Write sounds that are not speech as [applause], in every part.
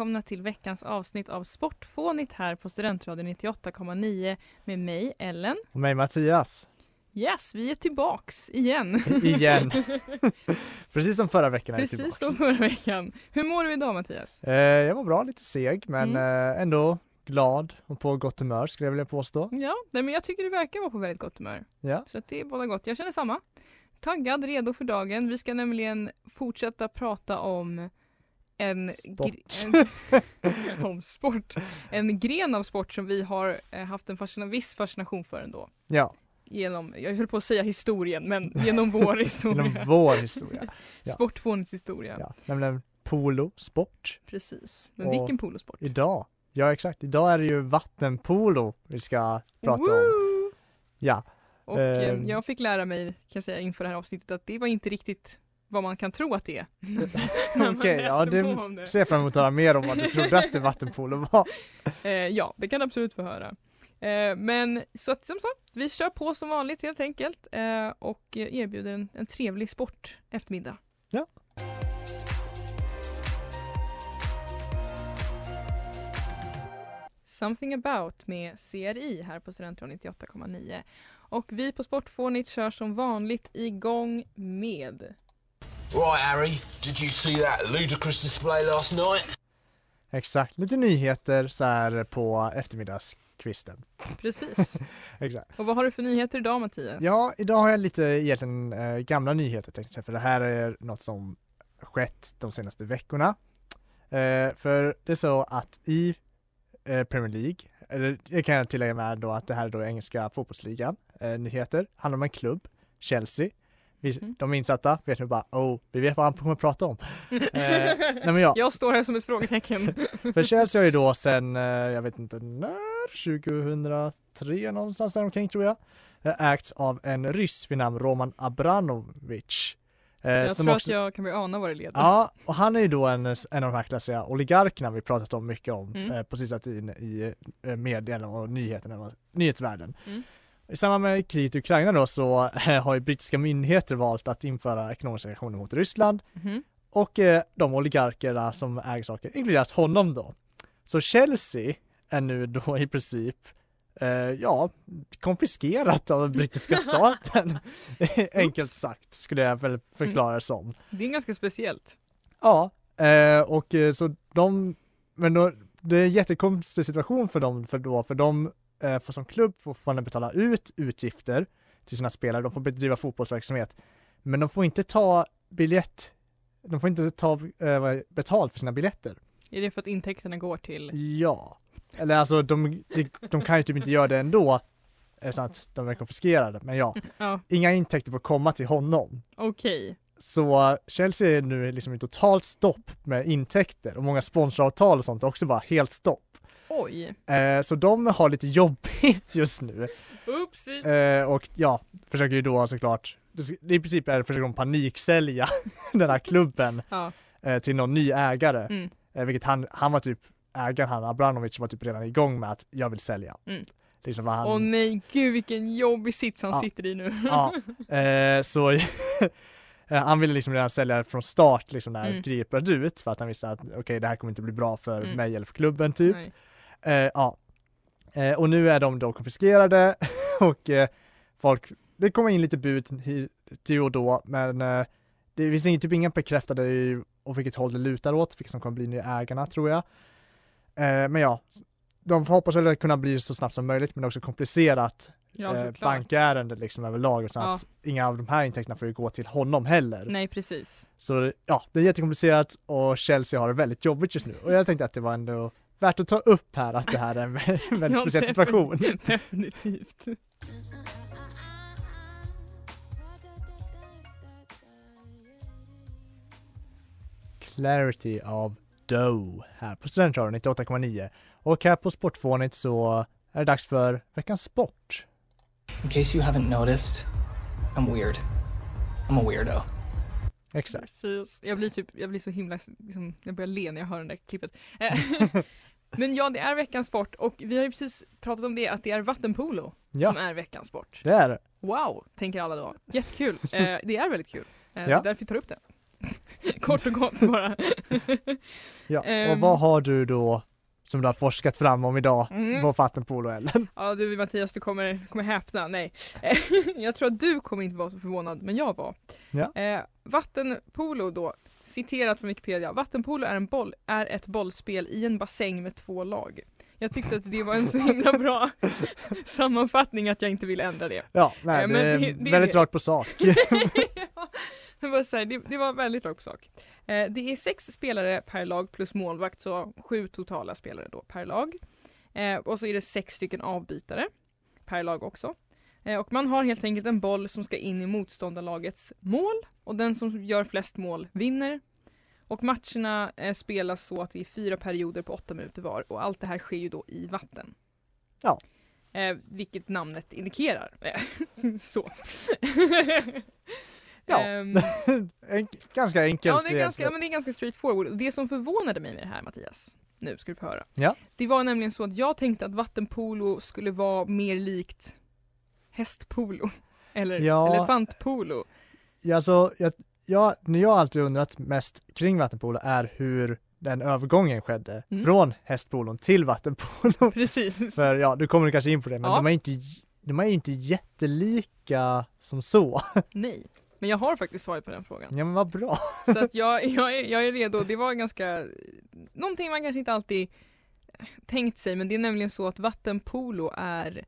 Välkomna till veckans avsnitt av Sportfånigt här på Studentradion 98,9 med mig Ellen. Och mig Mattias. Yes, vi är tillbaks igen. Igen. [laughs] Precis som förra veckan är vi Precis som förra veckan. Hur mår du idag Mattias? Eh, jag mår bra, lite seg men Mm. eh, ändå glad och på gott humör skulle jag vilja påstå. Ja, nej, men jag tycker du verkar vara på väldigt gott humör. Ja. Så att det är båda gott. Jag känner samma. Taggad, redo för dagen. Vi ska nämligen fortsätta prata om en, Sport. en [laughs] om sport. En gren av sport som vi har eh, haft en fascina- viss fascination för ändå. Ja, Genom, jag höll på att säga historien, men genom vår [laughs] historia. genom vår historia. [laughs] ja. Sportfånets historia. Ja, nämligen polo, sport. Precis. Men Och vilken polosport? Idag, ja exakt, idag är det ju vattenpolo vi ska prata om. Woo! Ja, Och eh, Ehm. jag fick lära mig, kan jag säga inför det här avsnittet, att det var inte riktigt vad man kan tro att det är. [laughs] Okej, ja läste det ser jag fram emot att höra mer om vad du trodde att det vattenpolo var. [laughs] Eh, ja, det kan du absolut få höra. Eh, men så att som sagt, vi kör på som vanligt helt enkelt eh, och erbjuder en, en trevlig sport eftermiddag. Ja. Something about med CRI här på Studentradion 98,9. Och vi på Sportfånigt kör som vanligt igång med Right, Harry, did you see that ludicrous display last night? Exakt, lite nyheter så här på eftermiddagskvisten. Precis. [laughs] Exakt. Och vad har du för nyheter idag Mattias? Ja, idag har jag lite egentligen eh, gamla nyheter tänkte jag för det här är något som skett de senaste veckorna. Eh, för det är så att i eh, Premier League, eller det kan jag tillägga med då att det här är då engelska fotbollsligan, eh, nyheter, handlar om en klubb, Chelsea. Vi, Mm. De insatta, vet nu bara, oh, vi vet vad han kommer att prata om. [laughs] Eh, nej men ja, Jag står här som ett frågetecken. [laughs] för Chelsea har ju då sen, eh, jag vet inte när, 2003 någonstans där omkring tror jag, eh, ägts av en ryss vid namn Roman Abramovich. Eh, jag tror också- att jag kan börja ana vad det leder. Ja, och han är ju då en, en av de här klassiska oligarkerna vi pratat om mycket om Mm. eh, på sista tiden i eh, medierna och nyheterna nyhetsvärlden. Mm. I samband med kriget i Ukraina då så eh, har ju brittiska myndigheter valt att införa ekonomiska sanktioner mot Ryssland Mhm. och eh, de oligarkerna som äger saker, inkluderat honom då. Så Chelsea är nu då i princip eh, ja, konfiskerat av brittiska [laughs] staten. Enkelt sagt skulle jag väl förklara det som. Det är ganska speciellt. Ja, och så de, men då, det är en jättekonstig situation för dem, för då, för de eh, får som klubb fortfarande betala ut utgifter till sina spelare, de får bedriva fotbollsverksamhet, men de får inte ta biljett, de får inte ta eh, betalt för sina biljetter. Är det för att intäkterna går till... Ja, eller alltså de, de, de kan ju typ inte göra det ändå, eftersom att de är konfiskerade, men ja, [laughs] Ja, inga intäkter får komma till honom. okej. Så Chelsea är nu liksom i totalt stopp med intäkter. Och många sponsoravtal och sånt är också bara helt stopp. Oj. Eh, så de har lite jobbigt [laughs] just nu. Oopsie. Eh, och ja, försöker ju då såklart, i princip är det försöker de paniksälja [laughs] den här klubben Ja. eh, till någon ny ägare. Mm. Eh, vilket han, han var typ, ägaren han, Abramovic var typ redan igång med att jag vill sälja. Mm. liksom han Åh nej, gud vilken jobbig sits han Ja. sitter i nu. Ja, [laughs] eh, så eh, han ville liksom redan sälja från start liksom när Mm. kriget började ut för att han visste att okej det här kommer inte bli bra för Mm. mig eller för klubben typ. Nej. Eh, ja. Eh, och nu är de då konfiskerade [laughs] och eh, folk, det kommer in lite bud till och då men det finns typ inga bekräftade åt vilket håll det lutar åt, vilka som kommer bli nya ägarna tror jag. Men ja, de hoppas väl kunna bli så snabbt som möjligt men också komplicerat Ja, eh, bankärende liksom överlag så Ja. att inga av de här intäkterna får ju gå till honom heller. Nej, precis. Så ja, det är jättekomplicerat och Chelsea har det väldigt jobbigt just nu och jag tänkte att det var ändå värt att ta upp här att det här är en [laughs] väldigt Ja, speciell situation. [laughs] Definitivt. Clarity av Doe här på Studentradion 98,9 och här på Sportfånigt så är det dags för veckans sport. In case you haven't noticed, I'm weird. I'm a weirdo. Exakt. Precis. Jag blir typ, jag blir så himla, liksom, jag börjar le när jag hör det där klippet. [laughs] Men ja, det är veckans sport och vi har ju precis pratat om det att det är vattenpolo Ja. som är veckans sport. Det är det. Wow, tänker alla då. Jättekul. [laughs] Eh, det är väldigt kul. Eh, Det Ja. är därför vi tar upp det. [laughs] Kort och gott bara. [laughs] Ja. och Ehm. vad har du då som du har forskat fram om idag Mm. på vattenpolo Ellen? Ja du Mattias, du kommer, kommer häpna. Nej. Jag tror att du kommer inte vara så förvånad, men jag var. Ja. Eh, vattenpolo då, citerat från Wikipedia. Vattenpolo är, en boll, är ett bollspel i en bassäng med två lag. Jag tyckte att det var en så himla bra [laughs] sammanfattning att jag inte ville ändra det. Ja, nej, Eh, det det- det är väldigt rakt på sak. [laughs] ja, det, var här, det, det var väldigt rakt på sak. Eh, det är sex spelare per lag plus målvakt, så sju totala spelare då per lag. Eh, och så är det sex stycken avbytare per lag också. Eh, och man har helt enkelt en boll som ska in i motståndarlagets mål och den som gör flest mål vinner. Och matcherna eh, spelas så att det är fyra perioder på åtta minuter var och allt det här sker ju då i vatten. Ja. Eh, vilket namnet indikerar. [laughs] så. Ja. Ehm, [laughs] En, ganska enkelt Ja, det är ganska, ja, men det är ganska straightforward. Och det som förvånade mig med det här Mattias, nu ska du få höra. Ja. Det var nämligen så att jag tänkte att vattenpolo skulle vara mer likt hästpolo. Eller Ja. elefantpolo. Ja, alltså, jag, jag, jag alltid undrat mest kring vattenpolo är hur den övergången skedde Mm. från hästpolon till vattenpolo. [laughs] Precis. För ja, du kommer kanske in på det, men Ja. de är inte de är inte jättelika som så. [laughs] Nej. Men jag har faktiskt svaret på den frågan. Ja men vad bra. [laughs] Så att jag, jag, är, jag är redo. Det var ganska, någonting man kanske inte alltid tänkt sig, men det är nämligen så att vattenpolo är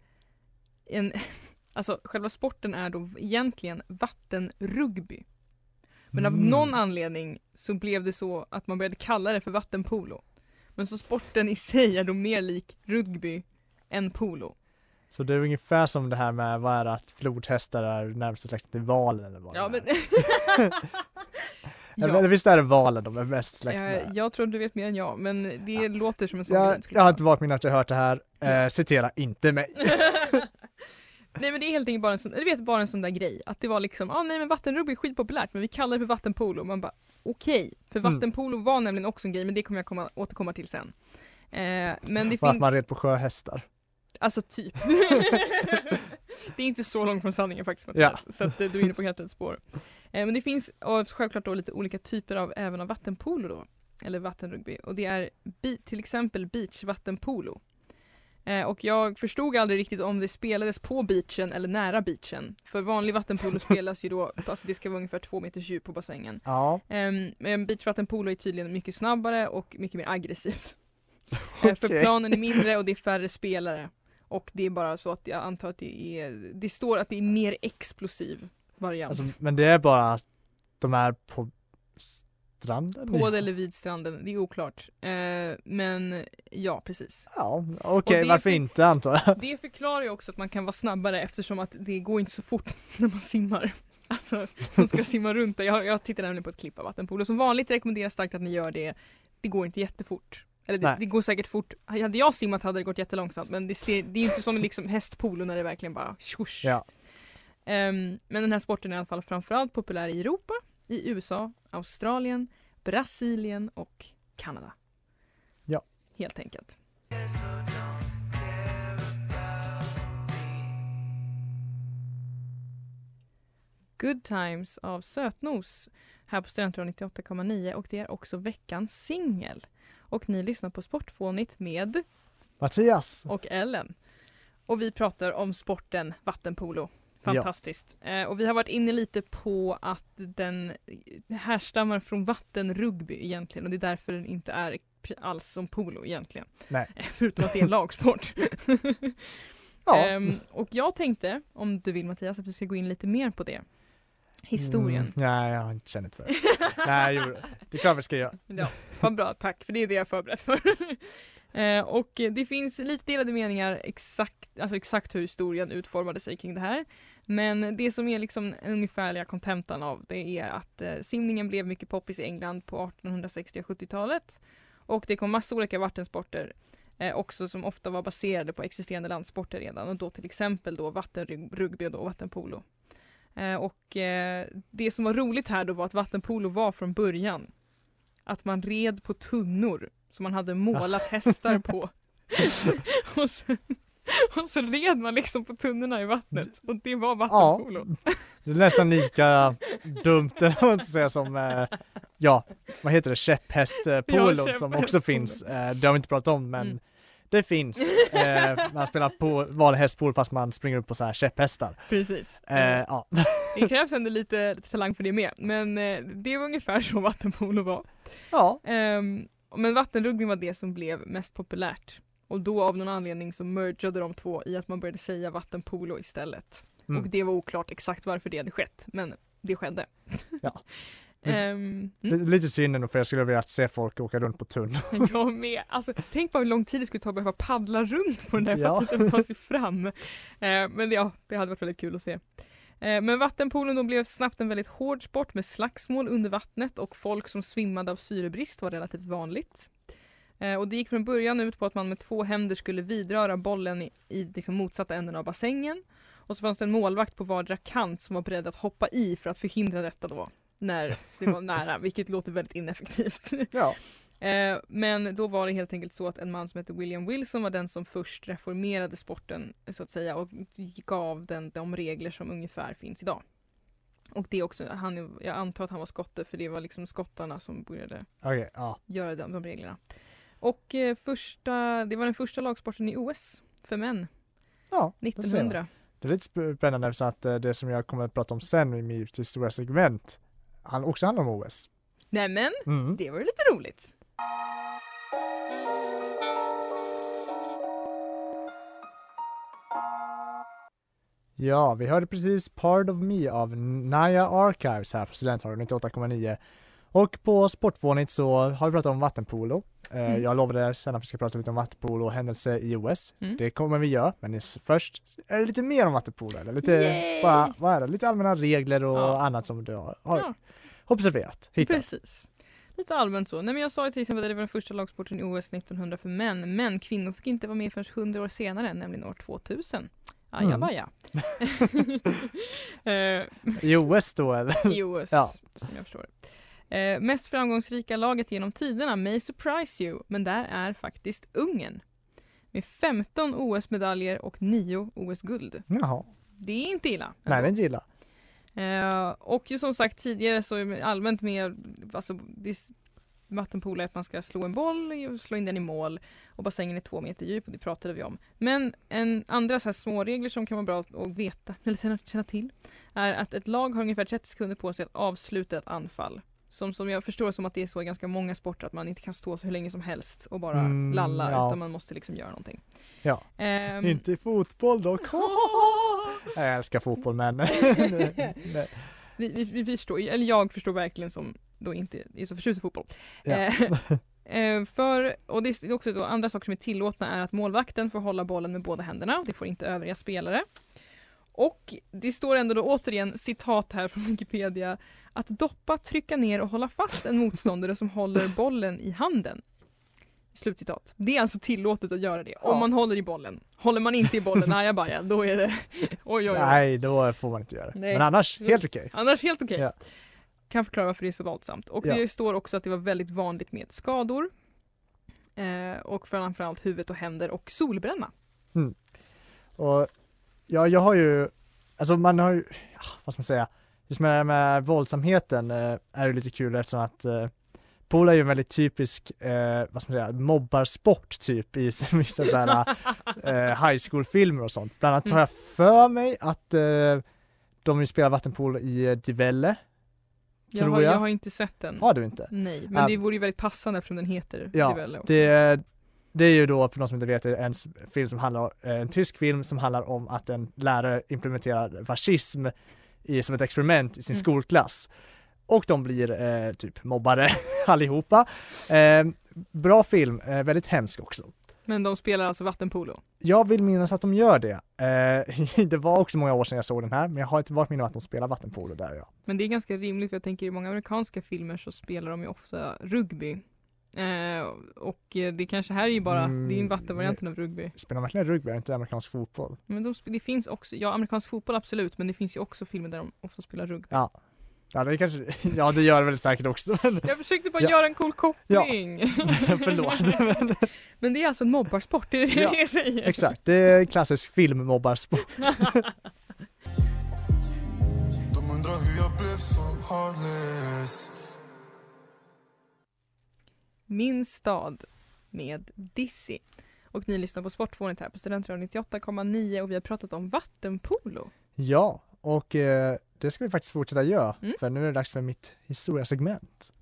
en, alltså själva sporten är då egentligen vattenrugby. Men av Mm. någon anledning så blev det så att man började kalla det för vattenpolo. Men så sporten i sig är då mer lik rugby än polo. Så det är ungefär som det här med vad är det, att flodhästar är närmsta släkten till valen eller vad Ja men... är. [laughs] Eller visst är det valen de är mest släkt med? jag tror du vet mer än jag, men det Ja. låter som en sån Jag, jag har ha. inte med att jag hört det här, eh, citera inte mig. [laughs] nej men det är helt enkelt bara en sån, du vet bara en sån där grej. Att det var liksom, ah, nej men vattenrugby är skitpopulärt men vi kallar det för vattenpolo. Man bara okej. För Mm. vattenpolo var nämligen också en grej men det kommer jag komma, återkomma till sen. Eh, men det Och att man red på sjöhästar. alltså typ. [laughs] det är inte så långt från sanningen faktiskt Ja. Mattias. Så att eh, du är inne på helt rätt spår. Eh, men det finns och självklart då lite olika typer av även av vattenpolo då. Eller vattenrugby. Och det är bi- till exempel beachvattenpolo. Eh, och jag förstod aldrig riktigt om det spelades på beachen eller nära beachen. För vanlig vattenpolo [laughs] spelas ju då, alltså det ska vara ungefär två meters djup på bassängen. Ja, Um, men beachvattenpolo är tydligen mycket snabbare och mycket mer aggressivt. [laughs] Eh, För planen är mindre och det är färre spelare. Och det är bara så att jag antar att det är, det står att det är mer explosiv variant. Alltså, men det är bara att de är på stranden? på det eller vid stranden, det är oklart. Eh, men ja, precis. Ja, okej, det- varför inte antar jag. Det förklarar ju också att man kan vara snabbare eftersom att det går inte så fort [laughs] när man simmar. Alltså, de ska simma runt där. Jag, jag tittar nämligen på ett klipp av vattenpolo. Som vanligt rekommenderas starkt att ni gör det. Det går inte jättefort. Eller det, det går säkert fort. Hade jag simmat hade det gått jättelångsamt men det, ser, det är inte som liksom hästpolo när det verkligen bara tjosch. Ja. Ehm, men den här sporten är i alla fall framförallt populär i Europa, i USA, Australien, Brasilien och Kanada. Ja. Helt enkelt. Good Times av Sötnos här på Studentradion 98,9 och det är också veckans singel. Och ni lyssnar på Sportfånigt med Mattias och Ellen. Och vi pratar om sporten vattenpolo. Fantastiskt. Eh, och vi har varit inne lite på att den härstammar från vattenrugby egentligen och det är därför den inte är alls som polo egentligen. Nej. Förutom att det är en lagsport. [laughs] Ja. Ehm, och jag tänkte, om du vill Mattias, att vi ska gå in lite mer på det. Historien. Mm, nej, jag har inte känt för det. nej, det är klart vi ska göra. [laughs] Ja, vad bra, tack för det är det jag är förberedd för. [laughs] eh, och det finns lite delade meningar exakt, alltså exakt hur historien utformade sig kring det här. Men det som är liksom den ungefärliga kontentan av det är att eh, simningen blev mycket poppis i England på 1860 och 70-talet. Och det kom massa olika vattensporter eh, också som ofta var baserade på existerande landsporter redan och då till exempel då vattenrugby och då vattenpolo. Eh, och eh, det som var roligt här då var att vattenpolo var från början att man red på tunnor som man hade målat hästar på. [laughs] och, sen, och så red man liksom på tunnorna i vattnet och det var vattenpolo. Det är nästan lika dumt [laughs] att säga som, eh, ja, vad heter det, käpphästpolo Ja, som också finns. Eh, det har vi inte pratat om men Mm. det finns. Eh, man spelar på vanlig hästpolo fast man springer upp på så här käpphästar. Precis. Eh, ja. Det krävs ändå lite, talang för det med men det var ungefär så vattenpolo var. ja, Ehm, men vattenrugby var det som blev mest populärt. Och då av någon anledning så mergade de två i att man började säga vattenpolo istället. Mm. Och det var oklart exakt varför det hade skett, men det skedde. Ja. [laughs] Ehm, L- mm, lite synd ändå för jag skulle vilja se folk åka runt på tunn. [laughs] jag med. Alltså, tänk bara hur lång tid det skulle ta att behöva paddla runt på den där för Ja. att ta sig [laughs] fram. Eh, men ja, det hade varit väldigt kul att se. Eh, men vattenpolon då blev snabbt en väldigt hård sport med slagsmål under vattnet och folk som svimmade av syrebrist var relativt vanligt. Eh, och det gick från början ut på att man med två händer skulle vidröra bollen i, i liksom motsatta änden av bassängen. Och så fanns det en målvakt på vardera kant som var beredd att hoppa i för att förhindra detta då när det var nära, [laughs] vilket låter väldigt ineffektivt. Ja. Eh, men då var det helt enkelt så att en man som heter William Wilson var den som först reformerade sporten så att säga och gav den de regler som ungefär finns idag. Och det också, han, jag antar att han var skotte för det var liksom skottarna som började Okej, ja. göra de, de reglerna. Och eh, första, det var den första lagsporten i OS för män Ja, det ser man. 1900. Det är lite spännande så att eh, det som jag kommer att prata om sen i mitt historia segment han också handlar om OS. Nämen, Mm. det var ju lite roligt. Ja, vi hörde precis Part of Me av Naya Archives här på Studentradion 98,9. Och på Sportfånigt så har vi pratat om vattenpolo. Eh, Mm. Jag lovade sen att vi ska prata lite om vattenpolo och händelser i OS. Mm. Det kommer vi göra, men först är det lite mer om vattenpolo. Eller lite, bara, vad är det? lite allmänna regler och Ja. annat som du har, har Ja. observerat, hittat. Precis. Lite allmänt så. Nej, men jag sa ju till exempel att det var den första lagsporten i OS 1900 för män, men kvinnor fick inte vara med förrän 100 år senare, nämligen år 2000. Ajabaja. [laughs] eh, I OS då eller? I OS, Ja. som jag förstår det. Eh, mest framgångsrika laget genom tiderna may surprise you, men där är faktiskt Ungern. Med 15 OS-medaljer och 9 OS-guld. Jaha, Det är inte illa. nej det är inte illa. Eh, och ju som sagt tidigare så är det allmänt med alltså, vattenpool är att man ska slå en boll, slå in den i mål och bassängen är två meter djup och det pratade vi om. Men en andra så här små regler som kan vara bra att veta eller känna, känna till är att ett lag har ungefär 30 sekunder på sig att avsluta ett anfall. Som, som jag förstår som att det är så i ganska många sporter att man inte kan stå så hur länge som helst och bara Mm, lalla ja. utan man måste liksom göra någonting. Ja. Ehm, Inte i fotboll dock. [laughs] [laughs] Jag älskar fotboll men [laughs] nej. vi, vi, vi förstår, eller jag förstår verkligen som då inte är så förtjust i fotboll. Ja. Eh, eh, för, och det är också då andra saker som är tillåtna är att målvakten får hålla bollen med båda händerna, det får inte övriga spelare. Och det står ändå då återigen citat här från Wikipedia att doppa, trycka ner och hålla fast en motståndare som håller bollen i handen. Slutcitat. Det är alltså tillåtet att göra det om Ja. man håller i bollen. Håller man inte i bollen, ajabaja, då är det oj oj oj. Nej, då får man inte göra det. Nej. Men annars, helt okej. Annars helt okej. Ja. Kan förklara varför det är så våldsamt. Och Ja. det står också att det var väldigt vanligt med skador. Eh, och framförallt huvudet och händer och solbränna. Och ja, jag har ju, alltså man har ju, vad ska man säga, just med, med våldsamheten eh, är det lite kul eftersom att eh, polo är ju en väldigt typisk, eh, vad ska man säga, mobbarsport typ i [laughs] vissa sådana eh, high school-filmer och sånt. Bland annat har jag för mig att eh, de ju spelar vattenpolo i eh, Divelle. Jag Tror har, jag. jag har inte sett den. Har du inte? Nej, men Ja. det vore ju väldigt passande eftersom den heter Ja, Divelle också. Det, det är ju då, för de som inte vet, en film som handlar, eh, en tysk film som handlar om att en lärare implementerar fascism i, som ett experiment i sin Mm. skolklass. Och de blir eh, typ mobbare [laughs] allihopa. Eh, bra film, eh, väldigt hemsk också. Men de spelar alltså vattenpolo. Jag vill minnas att de gör det. Eh, [laughs] det var också många år sedan jag såg den här, men jag har inte varit med om att de spelar vattenpolo där ja. Men det är ganska rimligt för jag tänker i många amerikanska filmer så spelar de ju ofta rugby. Eh, och det kanske här är ju bara, Mm, det är ju vattenvarianten av rugby. Spelar de verkligen rugby? Är det inte amerikansk fotboll? Men de, det finns också, ja amerikansk fotboll absolut, men det finns ju också filmer där de ofta spelar rugby. Ja. Ja det kanske, [laughs] ja det gör det väl säkert också. [laughs] men- Jag försökte bara Ja. göra en cool koppling. [laughs] Förlåt. Men, men det är alltså en mobbarsport, det är det Ja, jag säger. exakt, det är klassisk filmmobbarsport. De undrar hur jag blev så heartless Min stad med Dizzy. Och ni lyssnar på Sportfånet här på Studentradion 98,9 och vi har pratat om vattenpolo. Ja, och eh, det ska vi faktiskt fortsätta göra, Mm. för nu är det dags för mitt historiasegment.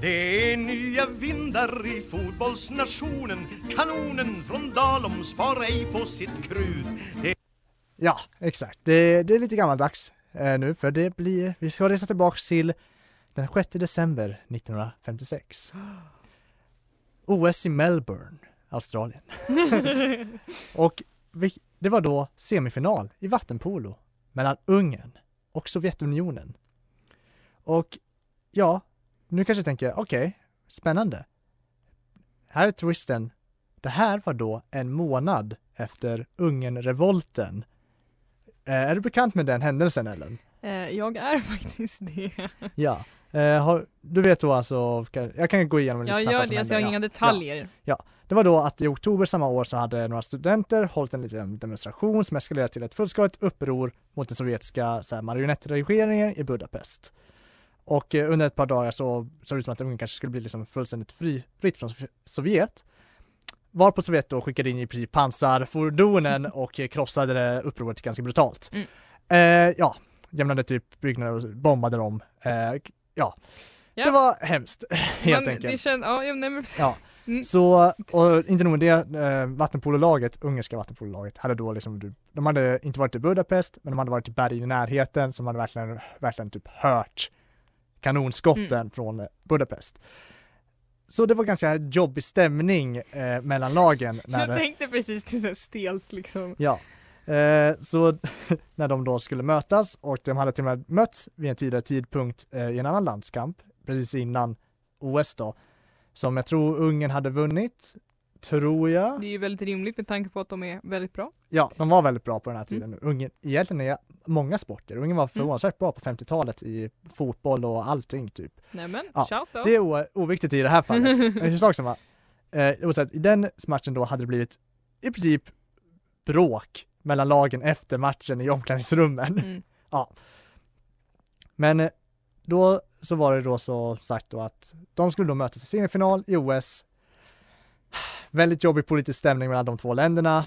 Det är nya vindar i fotbollsnationen Kanonen från Dalom sparar ej på sitt krut Ja, exakt. Det, det är lite gammaldags eh, nu, för det blir, vi ska resa tillbaks till den 6 december 1956. [gasps] OS i Melbourne, Australien. [laughs] och vi, det var då semifinal i vattenpolo mellan Ungern och Sovjetunionen. Och ja, nu kanske jag tänker, okej, spännande. Här är twisten. Det här var då en månad efter Ungernrevolten. Eh, är du bekant med den händelsen Ellen? Eh, jag är [laughs] faktiskt det. Ja. Eh, har, du vet då alltså, jag kan gå igenom lite Jag snabbt gör som det, hände. jag har Ja. inga detaljer. Det var då att i oktober samma år så hade några studenter hållit en liten demonstration som eskalerade till ett fullskaligt uppror mot den sovjetiska så här, marionettregeringen i Budapest. Och eh, under ett par dagar så såg det ut som att Ungern kanske skulle bli liksom fullständigt fri, fritt från Sov- Sovjet. Varpå Sovjet då skickade in i princip pansarfordonen [laughs] och krossade det upproret ganska brutalt. Mm. Eh, ja, jämnade typ byggnader och bombade dem. Eh, ja. Ja. det var hemskt [laughs] helt Men enkelt. Det känd, ja, jag, nej, men, Ja. [laughs] Mm. Så, och inte nog med det, eh, vattenpololaget, ungerska vattenpololaget, hade då liksom, de hade inte varit i Budapest, men de hade varit i berg i närheten, de hade verkligen, verkligen typ hört kanonskotten Mm. från Budapest. Så det var ganska jobbig stämning eh, mellan lagen. När, jag tänkte precis till så stelt liksom. Ja, eh, så [laughs] när de då skulle mötas och de hade till och med mötts vid en tidigare tidpunkt eh, i en annan landskamp, precis innan OS då, som jag tror Ungern hade vunnit, tror jag. Det är ju väldigt rimligt med tanke på att de är väldigt bra. Ja, de var väldigt bra på den här tiden. Ungern, egentligen är många sporter, Ungern var förvånansvärt bra på 50-talet i fotboll och allting typ. Nämen, Ja, shout out. Det är oviktigt i det här fallet. [laughs] Men hur sak som var, eh, oavsett, i den matchen då hade det blivit i princip bråk mellan lagen efter matchen i omklädningsrummen. Mm. [laughs] Ja. Men eh, då så var det då så sagt då att de skulle då mötas i semifinal i OS. Väldigt jobbig politisk stämning mellan de två länderna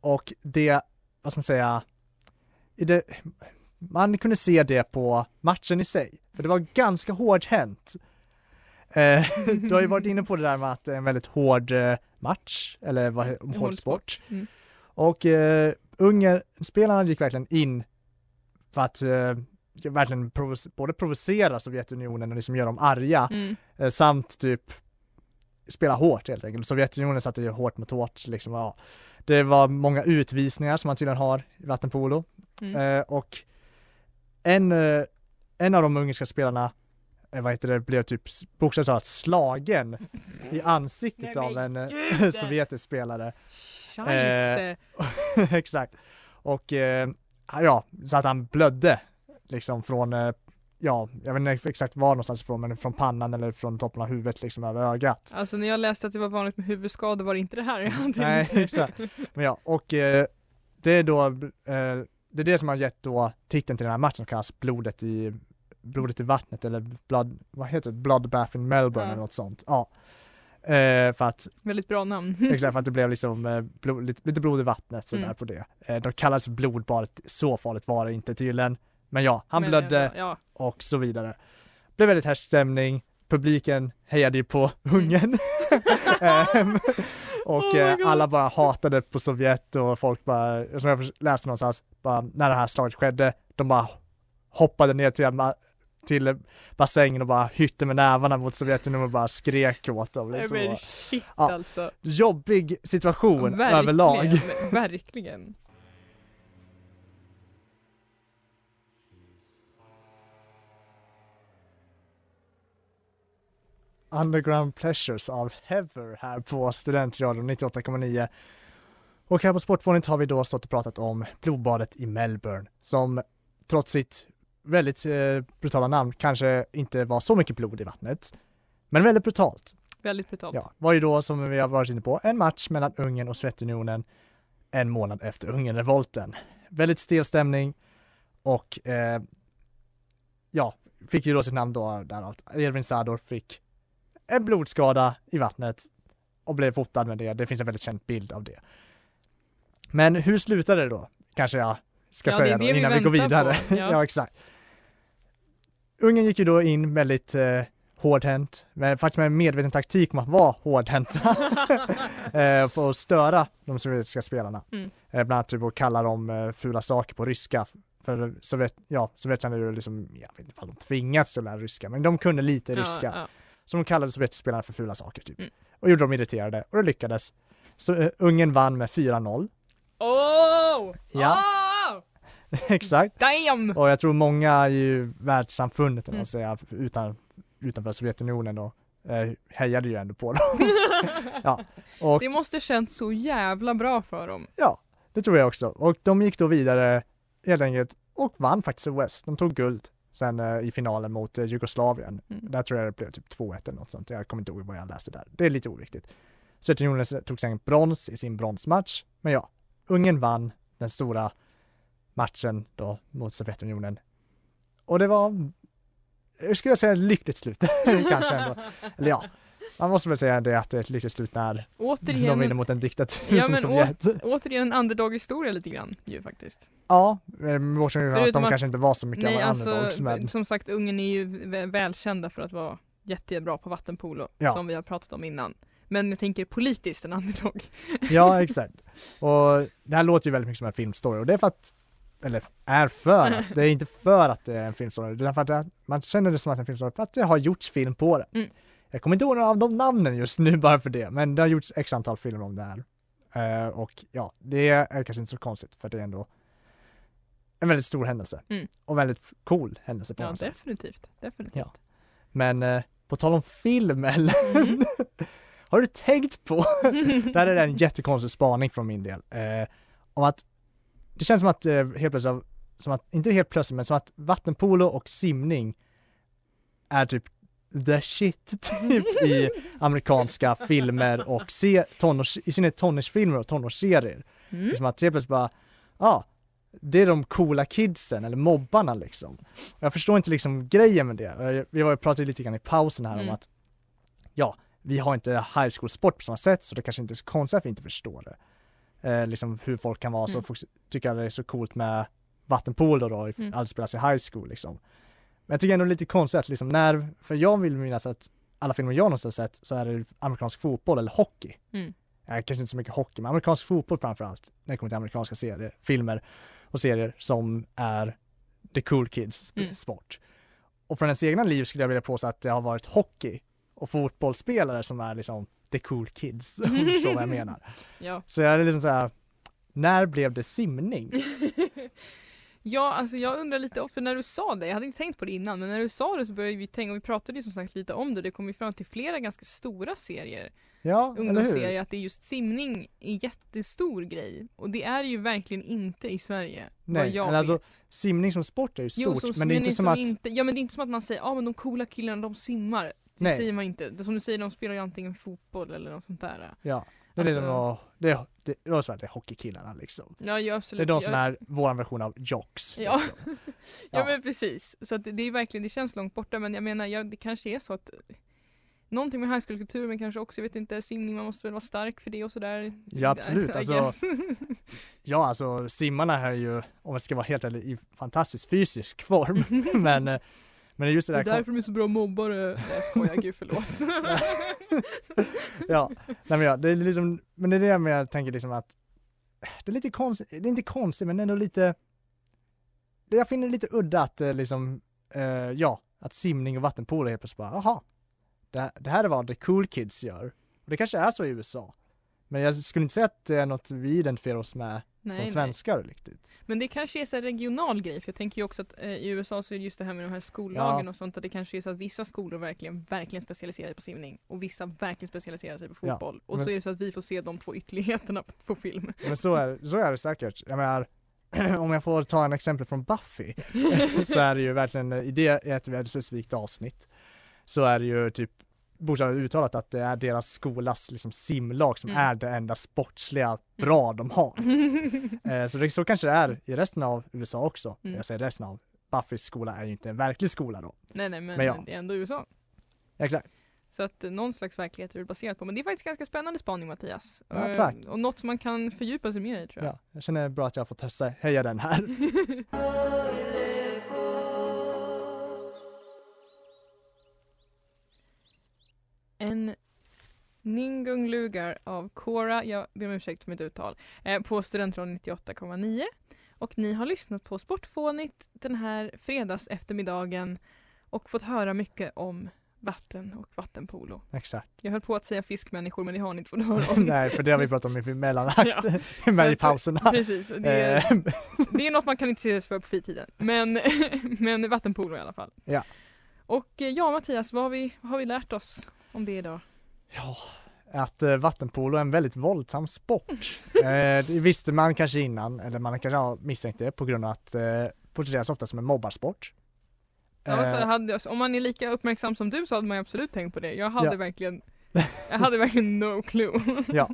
och det, vad ska man säga, det, man kunde se det på matchen i sig, för det var ganska hårdhänt. Eh, [laughs] du har ju varit inne på det där med att det är en väldigt hård eh, match, eller vad, hård, Hård sport. Mm. Och eh, Ungern, spelarna gick verkligen in för att eh, verkligen provo- både provocera Sovjetunionen och liksom göra dem arga Mm. eh, samt typ spela hårt helt enkelt. Sovjetunionen satte ju hårt mot hårt liksom. Ja. Det var många utvisningar som man tydligen har i vattenpolo Mm. eh, och en, eh, en av de ungerska spelarna eh, vad heter det, blev typ bokstavligt talat slagen i [laughs] ansiktet av en eh, gud! [laughs] sovjetisk spelare. Scheisse. [laughs] Exakt. Och eh, ja, så att han blödde liksom från, eh, ja, jag vet inte exakt var någonstans ifrån, men från pannan eller från toppen av huvudet liksom över ögat. Alltså när jag läste att det var vanligt med huvudskador var det inte det här jag hade. Nej, exakt. Men ja, och eh, det är då, eh, det är det som har gett då titeln till den här matchen som kallas blodet i, blodet i vattnet eller blood, vad heter det, bloodbath in Melbourne Ja. eller något sånt. Ja. Eh, för att, Väldigt bra namn. [laughs] exakt för att det blev liksom eh, blod, lite, lite blod i vattnet sådär Mm. på det. Eh, de kallades blodbadet, så farligt var det inte tydligen. Men ja, han Men, blödde Ja, och så vidare. Blev väldigt härsk stämning, publiken hejade ju på Ungern. [laughs] Ehm, och Oh eh, alla bara hatade på Sovjet och folk bara, som jag läste någonstans, bara, när det här slaget skedde, de bara hoppade ner till, till bassängen och bara hytte med nävarna mot Sovjetunionen och bara skrek åt dem. Liksom. Men shit Ja. alltså. Jobbig situation Verkligen, överlag. Verkligen. Underground Pleasures av Heather här på Studentradion 98,9. Och här på Sportfånigt har vi då stått och pratat om blodbadet i Melbourne som trots sitt väldigt eh, brutala namn kanske inte var så mycket blod i vattnet. Men väldigt brutalt. Väldigt brutalt. Ja, var ju då som vi har varit inne på en match mellan Ungern och Sovjetunionen en månad efter Ungernrevolten. Väldigt stel stämning och eh, ja, fick ju då sitt namn då därav. Edvin Sador fick en blodskada i vattnet och blev fotad med det. Det finns en väldigt känd bild av det. Men hur slutade det då? Kanske jag ska Ja, säga då det vi innan vi, går vidare. på. Ja. [laughs] Ja. exakt. Ungern gick ju då in väldigt eh, hårdhänt, men faktiskt med en medveten taktik om att vara hårdhänta [laughs] eh, för att störa de sovjetiska spelarna. Mm. Eh, bland annat typ att kalla dem eh, fula saker på ryska. För Sovjet, ja, Sovjet hade ju liksom, jag vet inte ifall de tvingats att lära ryska, men de kunde lite ryska. Ja, ja. Så de kallade sovjetiska spelarna för fula saker typ. Mm. Och gjorde dem irriterade och det lyckades. Så uh, Ungern vann med 4-0. Oh! Ja. Oh! [laughs] Exakt. Damn! Och jag tror många i världssamfundet, Mm. säga, utan, utanför Sovjetunionen då, eh, hejade ju ändå på dem. [laughs] ja. Och Det måste känts så jävla bra för dem. ja, det tror jag också. Och de gick då vidare helt enkelt och vann faktiskt West. De tog guld sen eh, i finalen mot eh, Jugoslavien. Mm. Där tror jag det blev typ 2-1 eller något sånt. Jag kommer inte ihåg vad jag läste där. Det är lite oviktigt. Sovjetunionen tog sen brons i sin bronsmatch. Men ja, Ungern vann den stora matchen då mot Sovjetunionen. Och det var, jag skulle säga ett lyckligt slut [laughs] kanske ändå. Eller ja, man måste väl säga det att det är ett lyckligt slut när de Återigen, vinner mot en diktatur Ja, som men Sovjet. återigen en underdog-historia lite grann ju faktiskt. Ja, eh, bortsett från att de att- kanske inte var så mycket Nej av alltså, underdogs men som sagt Ungern är ju vä- välkända för att vara jättebra på vattenpolo Ja. som vi har pratat om innan. Men jag tänker politiskt en underdog. [laughs] ja exakt. Och det här låter ju väldigt mycket som en filmstory och det är för att eller är för att, [laughs] det är inte för att det är en filmstory, är för att det, man känner det som att det är en filmstory för att det har gjorts film på det. Mm. Jag kommer inte ihåg några av de namnen just nu bara för det, men det har gjorts x antal filmer om det här. Eh, och ja, det är kanske inte så konstigt för det är ändå en väldigt stor händelse. Mm. Och väldigt cool händelse på Ja något sätt. definitivt, definitivt. Ja. Men eh, på tal om film Ellen, Mm. [laughs] har du tänkt på, [laughs] det här är en jättekonstig spaning från min del, eh, om att det känns som att helt plötsligt, som att, inte helt plötsligt, men som att vattenpolo och simning är typ the shit typ i amerikanska filmer och se, tonårs, i synnerhet tonårsfilmer och tonårsserier. Mm. som att helt plötsligt bara, ja, det är de coola kidsen eller mobbarna liksom. Och jag förstår inte liksom grejen med det. Vi var ju pratade lite grann i pausen här Mm. om att, ja, vi har inte high school sport på samma sätt så det kanske inte är så konstigt att vi inte förstår det. Eh, liksom hur folk kan vara så, Mm. tycker att det är så coolt med vattenpolo då, mm. allt spelas i high school liksom. Men jag tycker ändå lite konstigt att liksom när, för jag vill minnas att alla filmer jag någonsin sett så är det amerikansk fotboll eller hockey. Mm. Eh, kanske inte så mycket hockey, men amerikansk fotboll framförallt när det kommer till amerikanska serier, filmer och serier som är the cool kids Mm. sport. Och från ens egna liv skulle jag vilja påstå att det har varit hockey och fotbollsspelare som är liksom the cool kids, om du förstår vad jag [laughs] menar. Ja. Så jag är liksom så här, när blev det simning? [laughs] ja, alltså jag undrar lite, för när du sa det, jag hade inte tänkt på det innan, men när du sa det så började vi tänka, och vi pratade ju som sagt lite om det, det kom ju fram till flera ganska stora serier, Ja, ungdomsserier, att det är just simning är en jättestor grej. Och det är ju verkligen inte i Sverige, vad Nej, jag eller alltså, vet. Simning som sport är ju Jo, stort, som- men det är inte som att, Inte, ja men det är inte som att man säger, ja ah, men de coola killarna de simmar. Det Nej. säger man inte. Det, som du säger, de spelar ju antingen fotboll eller något sånt där. ja. Det är liksom, Alltså- det, är- det, det är som att det är hockeykillarna liksom. Ja, ja Det är absolut. de som är vår version av jocks. Ja. Liksom. [laughs] ja. Ja. men precis. Så att det, det är verkligen, det känns långt borta men jag menar, ja, det kanske är så att Någonting med high school-kultur men kanske också, jag vet inte, simning, man måste väl vara stark för det och sådär. Ja, absolut. [laughs] Alltså. Ja, alltså simmarna är ju, om jag ska vara helt ärlig, i fantastisk fysisk form. [laughs] men, eh, men just det det där är därför de är så bra mobbare. Jag skojar, gud förlåt. [laughs] ja, nej men ja, det är liksom, men det är det med jag tänker liksom att det är lite konstigt, det är inte konstigt men ändå lite det jag finner det lite udda att eh, liksom, eh, ja, att simning och vattenpolo helt plötsligt bara, jaha, det, det här är vad the cool kids gör. Och det kanske är så i USA. Men jag skulle inte säga att det är något vi identifierar oss med Nej, som nej. svenskar riktigt. Men det kanske är så här regional grej, för jag tänker ju också att eh, i USA så är det just det här med de här skollagen Ja. och sånt, att det kanske är så att vissa skolor verkligen, verkligen specialiserar sig på simning och vissa verkligen specialiserar sig på Ja, fotboll. och men- så är det så att vi får se de två ytterligheterna på, på film. Men så är, så är det säkert. Jag menar, [clears throat] om jag får ta en exempel från Buffy [laughs] så är det ju verkligen i det i ett väldigt specifikt avsnitt så är det ju typ bokstavligt uttalat att det är deras skolas liksom simlag som Mm. är det enda sportsliga bra de har. [laughs] Eh, så det så kanske det är i resten av USA också. Mm. Jag säger resten av Buffys skola är ju inte en verklig skola då. nej nej men, Men ja. det är ändå USA. Exakt. Så att eh, någon slags verklighet är det baserat på. Men det är faktiskt ganska spännande spaning Mattias. Ja, Eh, tack. Och något som man kan fördjupa sig mer i tror jag. Ja, jag känner bra att jag har fått höja den här. [laughs] En Ningung Lugar av Cora, jag ber om ursäkt för mitt uttal, eh, på Studentradion 98,9. Och ni har lyssnat på Sportfånigt den här fredags eftermiddagen och fått höra mycket om vatten och vattenpolo. Exakt. Jag höll på att säga fiskmänniskor men det har ni inte fått höra om. [laughs] Nej, för det har vi pratat om i [laughs] mellanakt, Ja. [laughs] med i pauserna. Precis, det är, Eh, det är något man kan intressera sig för på fritiden. Men, men vattenpolo i alla fall. Ja. Och eh, ja Mattias, vad har vi, vad har vi lärt oss om det idag? Ja, att eh, vattenpolo är en väldigt våldsam sport. [laughs] eh, det visste man kanske innan, eller man kanske har misstänkt det på grund av att eh, porträtteras ofta som en mobbarsport. Eh, hade, om man är lika uppmärksam som du så hade man absolut tänkt på det. Jag hade Ja. verkligen [laughs] Jag hade verkligen no clue. [laughs] ja,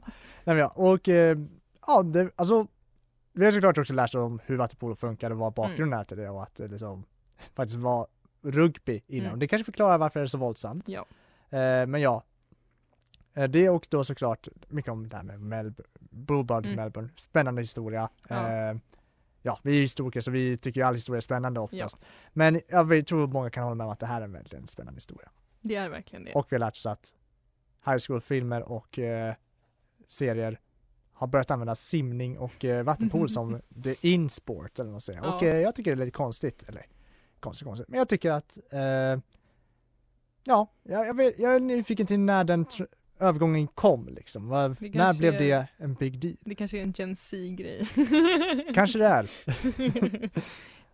nej, ja, och eh, ja, det, alltså vi har såklart också lärt oss om hur vattenpolo funkar och vad bakgrunden är till det och att det liksom faktiskt var rugby innan. Mm. Det kanske förklarar varför det är så våldsamt. Ja. Eh, men ja, Eh, det och då såklart mycket om det här med Melbourne, Bluebird Mm. Melbourne, spännande historia. Ja. Eh, ja, vi är historiker så vi tycker ju all historia är spännande oftast. Men jag tror många kan hålla med om att det här är en väldigt spännande historia. Det är verkligen det. Och vi har lärt oss att high school-filmer och eh, serier har börjat använda simning och eh, vattenpolo [laughs] som the in sport eller vad man säger. Ja. Och eh, jag tycker det är lite konstigt, eller konstigt konstigt, men jag tycker att eh, ja, jag, jag, vet, jag är nyfiken till när den tr- övergången kom liksom. Det när blev är- det en big deal? Det kanske är en Gen Z-grej. [laughs] Kanske det är. [laughs]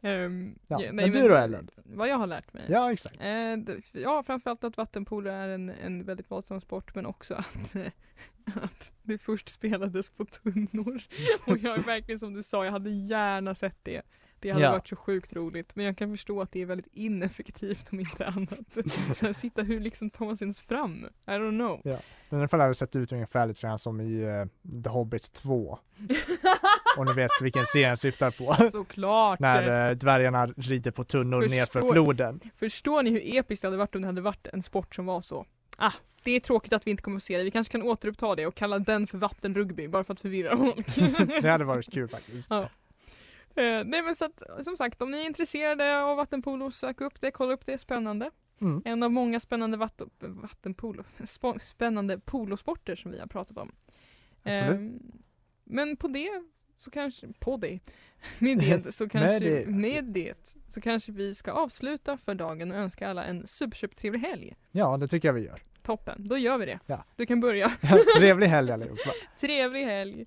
Ehm, Ja, ja, men du då, Ellen? Vad jag har lärt mig? Ja, exakt. Eh, ja, framförallt att vattenpolo är en, en väldigt våldsam sport men också att, [laughs] att det först spelades på tunnor. Och jag är verkligen som du sa, jag hade gärna sett det. Det hade Ja. varit så sjukt roligt. Men jag kan förstå att det är väldigt ineffektivt om inte annat. [laughs] Här, sitta, hur liksom tar man sig ens fram? I don't know. Ja. Men i alla fall hade det sett ut ungefär lite grann som i eh, The Hobbit 2. [laughs] Om ni vet vilken scen jag syftar på. Såklart! När eh, dvärgarna rider på tunnor Förstår- nerför floden. Förstår ni hur episkt det hade varit om det hade varit en sport som var så? Ah, det är tråkigt att vi inte kommer att se det. Vi kanske kan återuppta det och kalla den för vattenrugby bara för att förvirra folk. [laughs] Det hade varit kul faktiskt. Ja. Eh, nej men så att, som sagt, om ni är intresserade av vattenpolo, sök upp det, kolla upp det, spännande. Mm. En av många spännande vatten, vattenpolo, spännande polosporter som vi har pratat om. Ehm, men på det så kanske, på det, [laughs] med det [laughs] så kanske, Med det. med det så kanske vi ska avsluta för dagen och önska alla en superköptrevlig helg. Ja, det tycker jag vi gör. Toppen, då gör vi det. Ja. Du kan börja. [laughs] Trevlig helg allihopa. Trevlig helg!